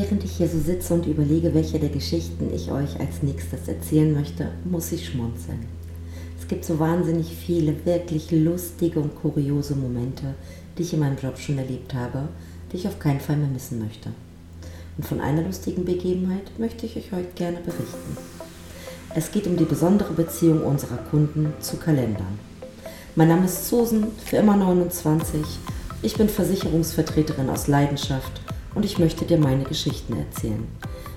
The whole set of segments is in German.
Während ich hier so sitze und überlege, welche der Geschichten ich euch als nächstes erzählen möchte, muss ich schmunzeln. Es gibt so wahnsinnig viele wirklich lustige und kuriose Momente, die ich in meinem Job schon erlebt habe, die ich auf keinen Fall mehr missen möchte. Und von einer lustigen Begebenheit möchte ich euch heute gerne berichten. Es geht um die besondere Beziehung unserer Kunden zu Kalendern. Mein Name ist Susan, für immer 29. Ich bin Versicherungsvertreterin aus Leidenschaft und ich möchte dir meine Geschichten erzählen.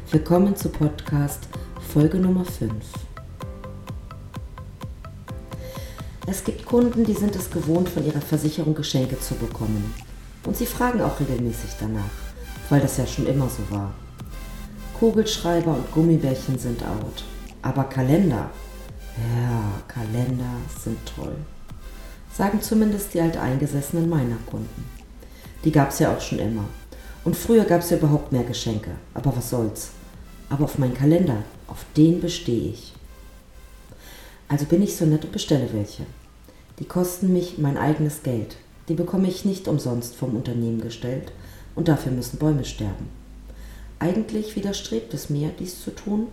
Willkommen zu Podcast Folge Nummer 5. Es gibt Kunden, die sind es gewohnt, von ihrer Versicherung Geschenke zu bekommen. Und sie fragen auch regelmäßig danach, weil das ja schon immer so war. Kugelschreiber und Gummibärchen sind out. Aber Kalender, ja, Kalender sind toll. Sagen zumindest die Alteingesessenen meiner Kunden. Die gab es ja auch schon immer. Und früher gab es ja überhaupt mehr Geschenke. Aber was soll's. Aber auf meinen Kalender, auf den bestehe ich. Also bin ich so nett und bestelle welche. Die kosten mich mein eigenes Geld. Die bekomme ich nicht umsonst vom Unternehmen gestellt und dafür müssen Bäume sterben. Eigentlich widerstrebt es mir, dies zu tun,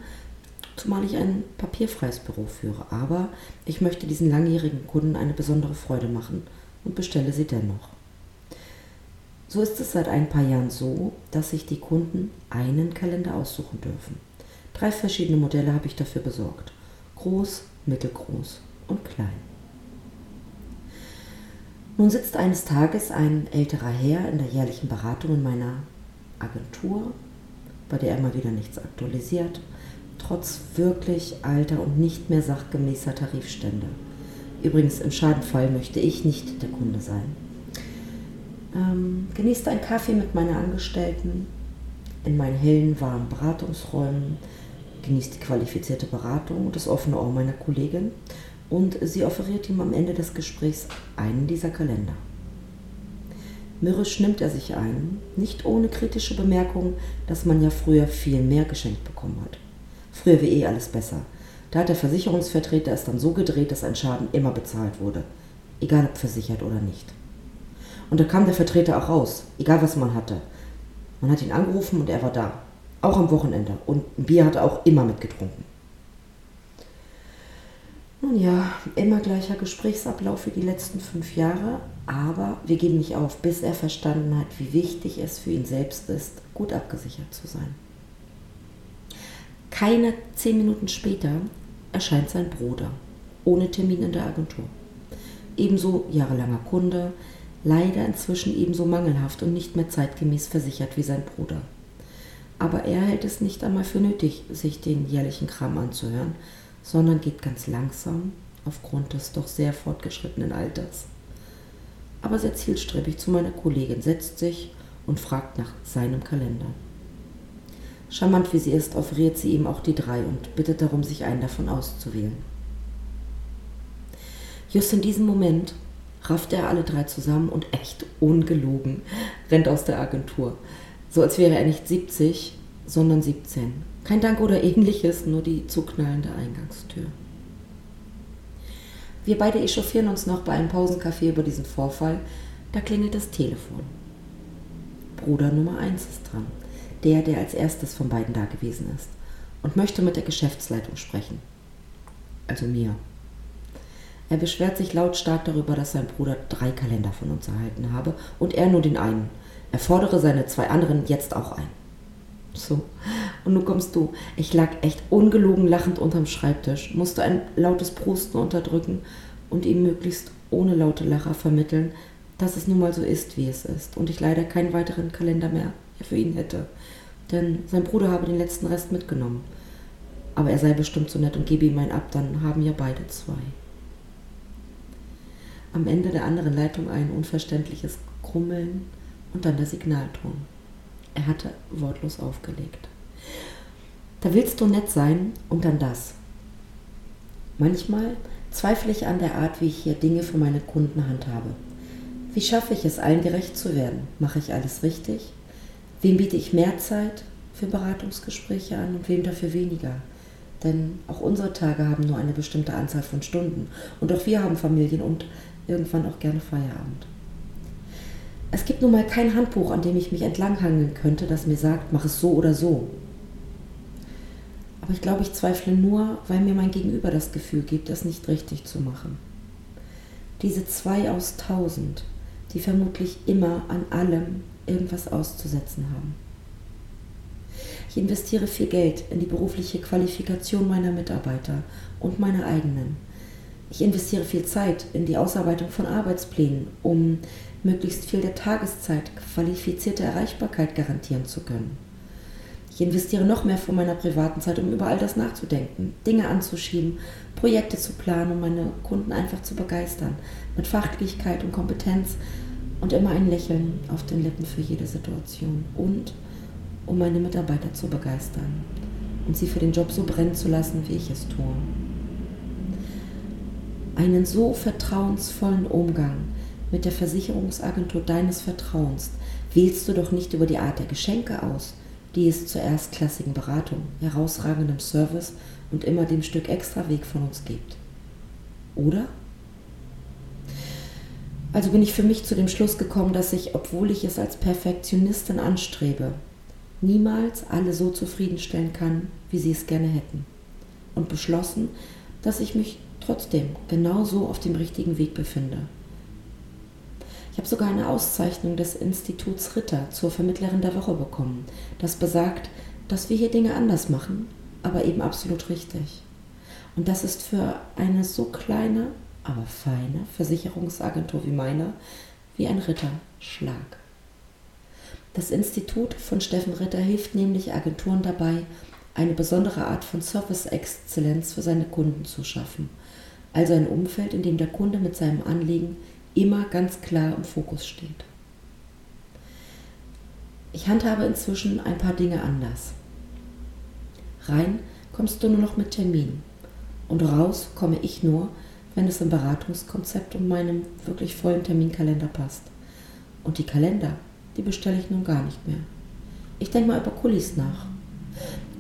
zumal ich ein papierfreies Büro führe. Aber ich möchte diesen langjährigen Kunden eine besondere Freude machen und bestelle sie dennoch. So ist es seit ein paar Jahren so, dass sich die Kunden einen Kalender aussuchen dürfen. Drei verschiedene Modelle habe ich dafür besorgt. Groß, mittelgroß und klein. Nun sitzt eines Tages ein älterer Herr in der jährlichen Beratung in meiner Agentur, bei der er mal wieder nichts aktualisiert, trotz wirklich alter und nicht mehr sachgemäßer Tarifstände. Übrigens, im Schadenfall möchte ich nicht der Kunde sein ähm, genießte einen Kaffee mit meinen Angestellten in meinen hellen, warmen Beratungsräumen, genießt die qualifizierte Beratung und das offene Ohr meiner Kollegin und sie offeriert ihm am Ende des Gesprächs einen dieser Kalender. Mürrisch nimmt er sich ein, nicht ohne kritische Bemerkung, dass man ja früher viel mehr geschenkt bekommen hat. Früher war eh alles besser. Da hat der Versicherungsvertreter es dann so gedreht, dass ein Schaden immer bezahlt wurde, egal ob versichert oder nicht. Und da kam der Vertreter auch raus, egal was man hatte. Man hat ihn angerufen und er war da. Auch am Wochenende. Und ein Bier hat er auch immer mitgetrunken. Nun ja, immer gleicher Gesprächsablauf wie die letzten fünf Jahre, aber wir geben nicht auf, bis er verstanden hat, wie wichtig es für ihn selbst ist, gut abgesichert zu sein. Keine zehn Minuten später erscheint sein Bruder, ohne Termin in der Agentur. Ebenso jahrelanger Kunde, leider inzwischen ebenso mangelhaft und nicht mehr zeitgemäß versichert wie sein Bruder. Aber er hält es nicht einmal für nötig, sich den jährlichen Kram anzuhören, sondern geht ganz langsam aufgrund des doch sehr fortgeschrittenen Alters. Aber sehr zielstrebig zu meiner Kollegin, setzt sich und fragt nach seinem Kalender. Charmant wie sie ist, offeriert sie ihm auch die drei und bittet darum, sich einen davon auszuwählen. Just in diesem Moment rafft er alle drei zusammen und echt ungelogen rennt aus der Agentur. So als wäre er nicht 70, sondern 17. Kein Dank oder ähnliches, nur die zuknallende Eingangstür. Wir beide echauffieren uns noch bei einem Pausencafé über diesen Vorfall. Da klingelt das Telefon. Bruder Nummer 1 ist dran. Der, der als erstes von beiden da gewesen ist. Und möchte mit der Geschäftsleitung sprechen. Also mir. Er beschwert sich lautstark darüber, dass sein Bruder drei Kalender von uns erhalten habe und er nur den einen. Er fordere seine zwei anderen jetzt auch ein. So. Und nun kommst du. Ich lag echt ungelogen lachend unterm Schreibtisch, musste ein lautes Prusten unterdrücken und ihm möglichst ohne laute Lacher vermitteln, dass es nun mal so ist, wie es ist und ich leider keinen weiteren Kalender mehr für ihn hätte. Denn sein Bruder habe den letzten Rest mitgenommen. Aber er sei bestimmt so nett und gebe ihm einen ab, dann haben ja beide zwei am Ende der anderen Leitung ein unverständliches Krummeln und dann der Signalton. Er hatte wortlos aufgelegt. Da willst du nett sein und dann das. Manchmal zweifle ich an der Art, wie ich hier Dinge für meine Kunden handhabe. Wie schaffe ich es, allen gerecht zu werden? Mache ich alles richtig? Wem biete ich mehr Zeit für Beratungsgespräche an und wem dafür weniger? Denn auch unsere Tage haben nur eine bestimmte Anzahl von Stunden. Und auch wir haben Familien und irgendwann auch gerne Feierabend. Es gibt nun mal kein Handbuch, an dem ich mich entlanghangeln könnte, das mir sagt, mach es so oder so. Aber ich glaube, ich zweifle nur, weil mir mein Gegenüber das Gefühl gibt, es nicht richtig zu machen. Diese zwei aus tausend, die vermutlich immer an allem irgendwas auszusetzen haben. Ich investiere viel Geld in die berufliche Qualifikation meiner Mitarbeiter und meiner eigenen. Ich investiere viel Zeit in die Ausarbeitung von Arbeitsplänen, um möglichst viel der Tageszeit qualifizierte Erreichbarkeit garantieren zu können. Ich investiere noch mehr von meiner privaten Zeit, um über all das nachzudenken, Dinge anzuschieben, Projekte zu planen, um meine Kunden einfach zu begeistern, mit Fachlichkeit und Kompetenz und immer ein Lächeln auf den Lippen für jede Situation und um meine Mitarbeiter zu begeistern und sie für den Job so brennen zu lassen, wie ich es tue. Einen so vertrauensvollen Umgang mit der Versicherungsagentur deines Vertrauens wählst du doch nicht über die Art der Geschenke aus, die es zur erstklassigen Beratung, herausragendem Service und immer dem Stück extra Weg von uns gibt. Oder? Also bin ich für mich zu dem Schluss gekommen, dass ich, obwohl ich es als Perfektionistin anstrebe, niemals alle so zufriedenstellen kann, wie sie es gerne hätten. Und beschlossen, dass ich mich trotzdem genauso auf dem richtigen Weg befinde. Ich habe sogar eine Auszeichnung des Instituts Ritter zur Vermittlerin der Woche bekommen, das besagt, dass wir hier Dinge anders machen, aber eben absolut richtig. Und das ist für eine so kleine, aber feine Versicherungsagentur wie meine wie ein Ritterschlag. Das Institut von Steffen Ritter hilft nämlich Agenturen dabei, eine besondere Art von Service-Exzellenz für seine Kunden zu schaffen. Also ein Umfeld, in dem der Kunde mit seinem Anliegen immer ganz klar im Fokus steht. Ich handhabe inzwischen ein paar Dinge anders. Rein kommst du nur noch mit Termin und raus komme ich nur, wenn es im Beratungskonzept und meinem wirklich vollen Terminkalender passt. Und die Kalender, die bestelle ich nun gar nicht mehr. Ich denke mal über Kulis nach.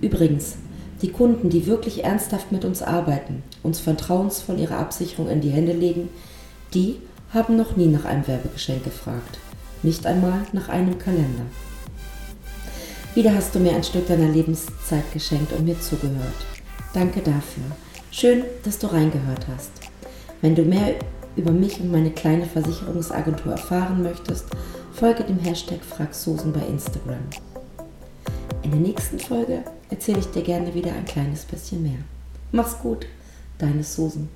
Übrigens, die Kunden, die wirklich ernsthaft mit uns arbeiten, uns vertrauensvoll ihre Absicherung in die Hände legen, die haben noch nie nach einem Werbegeschenk gefragt. Nicht einmal nach einem Kalender. Wieder hast du mir ein Stück deiner Lebenszeit geschenkt und mir zugehört. Danke dafür. Schön, dass du reingehört hast. Wenn du mehr über mich und meine kleine Versicherungsagentur erfahren möchtest, folge dem Hashtag FragSusan bei Instagram. In der nächsten Folge erzähle ich dir gerne wieder ein kleines bisschen mehr. Mach's gut, deine Susan.